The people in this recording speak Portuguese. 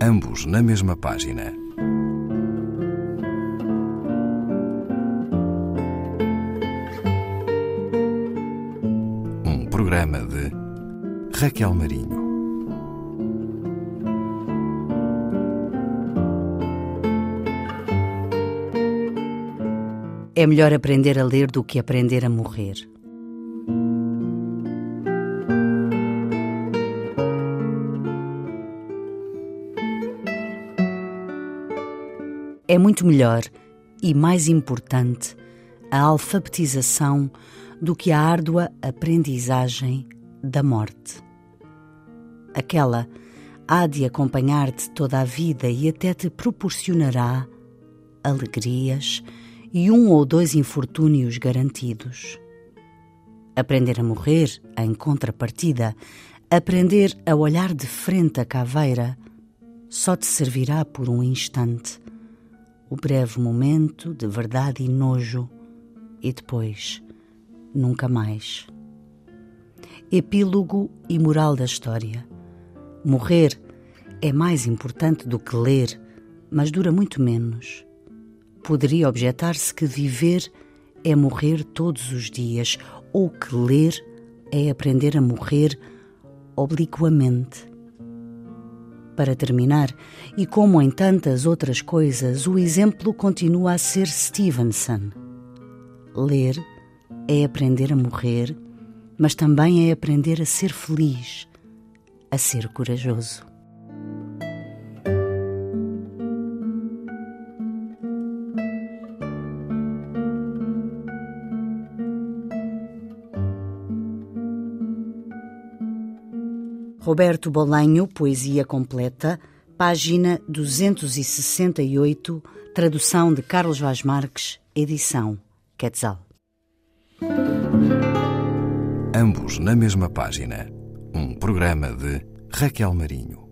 ambos na mesma página. Um programa de Raquel Marinho. É melhor aprender a ler do que aprender a morrer. É muito melhor e mais importante a alfabetização do que a árdua aprendizagem da morte. Aquela há de acompanhar-te toda a vida e até te proporcionará alegrias e um ou dois infortúnios garantidos. Aprender a morrer, em contrapartida, aprender a olhar de frente a caveira, só te servirá por um instante o breve momento de verdade e nojo, e depois, nunca mais. Epílogo e moral da história. Morrer é mais importante do que ler, mas dura muito menos. Poderia objetar-se que viver é morrer todos os dias, ou que ler é aprender a morrer obliquamente para terminar, e como em tantas outras coisas, o exemplo continua a ser Stevenson. Ler é aprender a morrer, mas também é aprender a ser feliz, a ser corajoso. Roberto Bolanho, Poesia Completa, página 268, tradução de Carlos Vaz Marques, edição Quetzal. Ambos na mesma página. Um programa de Raquel Marinho.